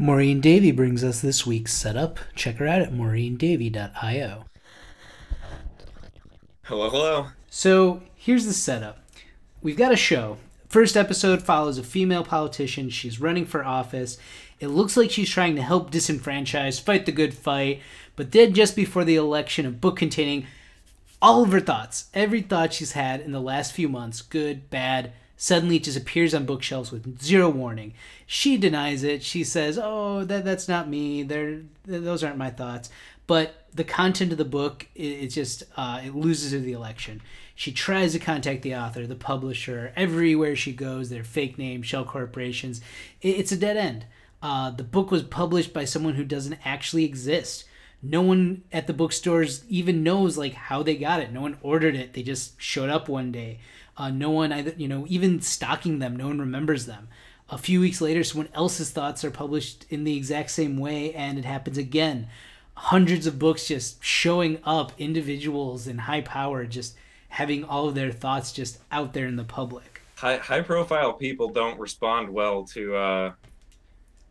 Maureen Davey brings us this week's setup. Check her out at maureen.davy.io. Hello, hello. So here's the setup. We've got a show. First episode follows a female politician. She's running for office. It looks like she's trying to help disenfranchise, fight the good fight. But then, just before the election, a book containing all of her thoughts, every thought she's had in the last few months, good, bad, suddenly it just appears on bookshelves with zero warning. She denies it. She says, "Oh, that that's not me. They're, those aren't my thoughts." But the content of the book, it, it just uh, it loses her the election. She tries to contact the author, the publisher. Everywhere she goes, they're fake names, shell corporations. It, it's a dead end. Uh, the book was published by someone who doesn't actually exist. No one at the bookstores even knows like how they got it. No one ordered it. They just showed up one day. Uh, no one either, you know, even stalking them. No one remembers them. A few weeks later, someone else's thoughts are published in the exact same way, and it happens again. Hundreds of books just showing up, individuals in high power just having all of their thoughts just out there in the public. High, high profile people don't respond well to uh,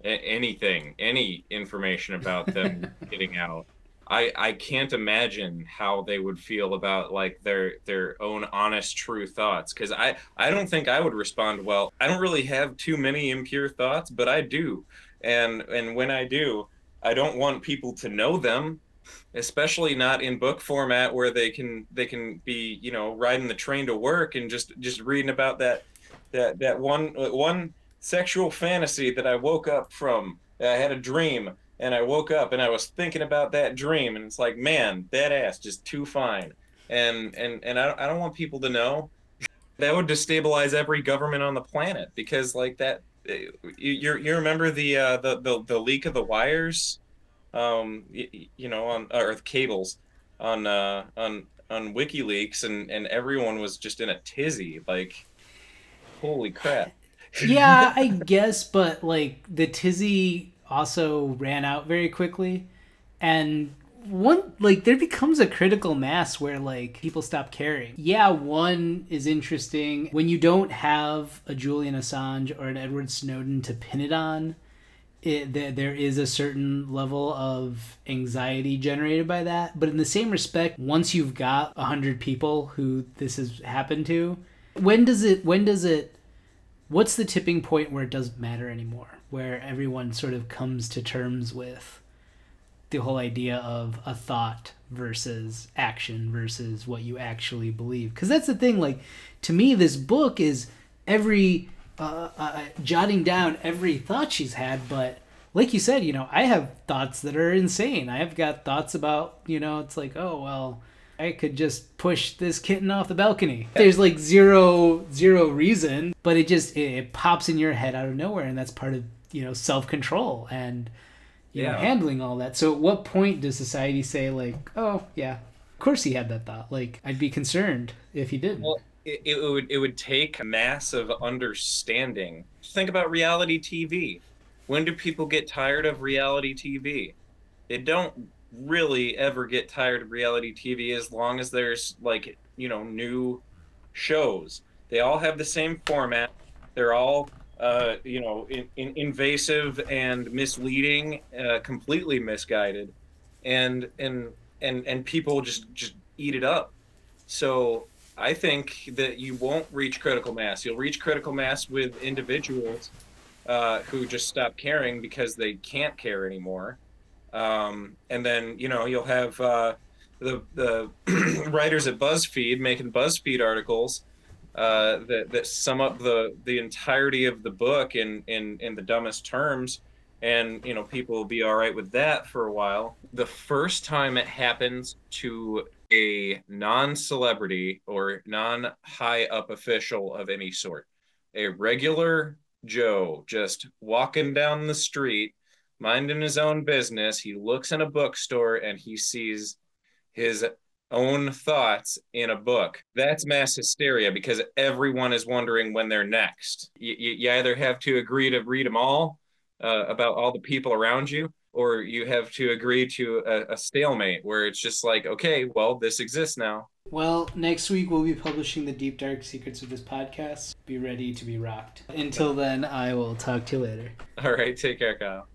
anything, any information about them getting out. I, I can't imagine how they would feel about like their their own honest true thoughts because I I don't think I would respond well. I don't really have too many impure thoughts, but I do, and and when I do, I don't want people to know them, especially not in book format where they can they can be you know riding the train to work and just just reading about that that that one one sexual fantasy that I woke up from. I had a dream and I woke up and I was thinking about that dream and it's like, man, that ass just too fine. And and and I don't, I don't want people to know. That would destabilize every government on the planet because like that you you, you remember the, uh, the the the leak of the wires um you, you know on or cables on uh on on WikiLeaks and and everyone was just in a tizzy like holy crap yeah, I guess, but like the tizzy also ran out very quickly, and one like there becomes a critical mass where like people stop caring. Yeah, one is interesting when you don't have a Julian Assange or an Edward Snowden to pin it on. It, there, there is a certain level of anxiety generated by that but in the same respect once you've got a hundred people who this has happened to when does it when does it what's the tipping point where it doesn't matter anymore? Where everyone sort of comes to terms with the whole idea of a thought versus action versus what you actually believe? Because that's the thing like to me this book is every uh, uh, jotting down every thought she's had but like you said you know i have thoughts that are insane. I have got thoughts about you know it's like oh well I could just push this kitten off the balcony. There's like zero zero reason, but it just it, it pops in your head out of nowhere, and that's part of you know self control and you yeah. know handling all that. So at what point does society say like, oh yeah, of course he had that thought? Like I'd be concerned if he didn't. Well, it, it would it would take a massive understanding. Think about reality TV. When do people get tired of reality TV? They don't really ever get tired of reality TV as long as there's like you know new shows. They all have the same format. They're all uh, you know in, in invasive and misleading, uh, completely misguided, and and and and people just just eat it up. So I think that you won't reach critical mass. You'll reach critical mass with individuals uh, who just stop caring because they can't care anymore um, and then you know you'll have uh, the the writers at BuzzFeed making BuzzFeed articles uh, that that sum up the the entirety of the book in in in the dumbest terms, and you know people will be all right with that for a while. The first time it happens to a non-celebrity or non-high up official of any sort, a regular Joe just walking down the street minding his own business. He looks in a bookstore and he sees his own thoughts in a book. That's mass hysteria because everyone is wondering when they're next. You, you either have to agree to read them all uh, about all the people around you, or you have to agree to a, a stalemate where it's just like, okay, well, this exists now. Well, next week we'll be publishing the deep dark secrets of this podcast. Be ready to be rocked. Until then, I will talk to you later. All right, take care, Kyle.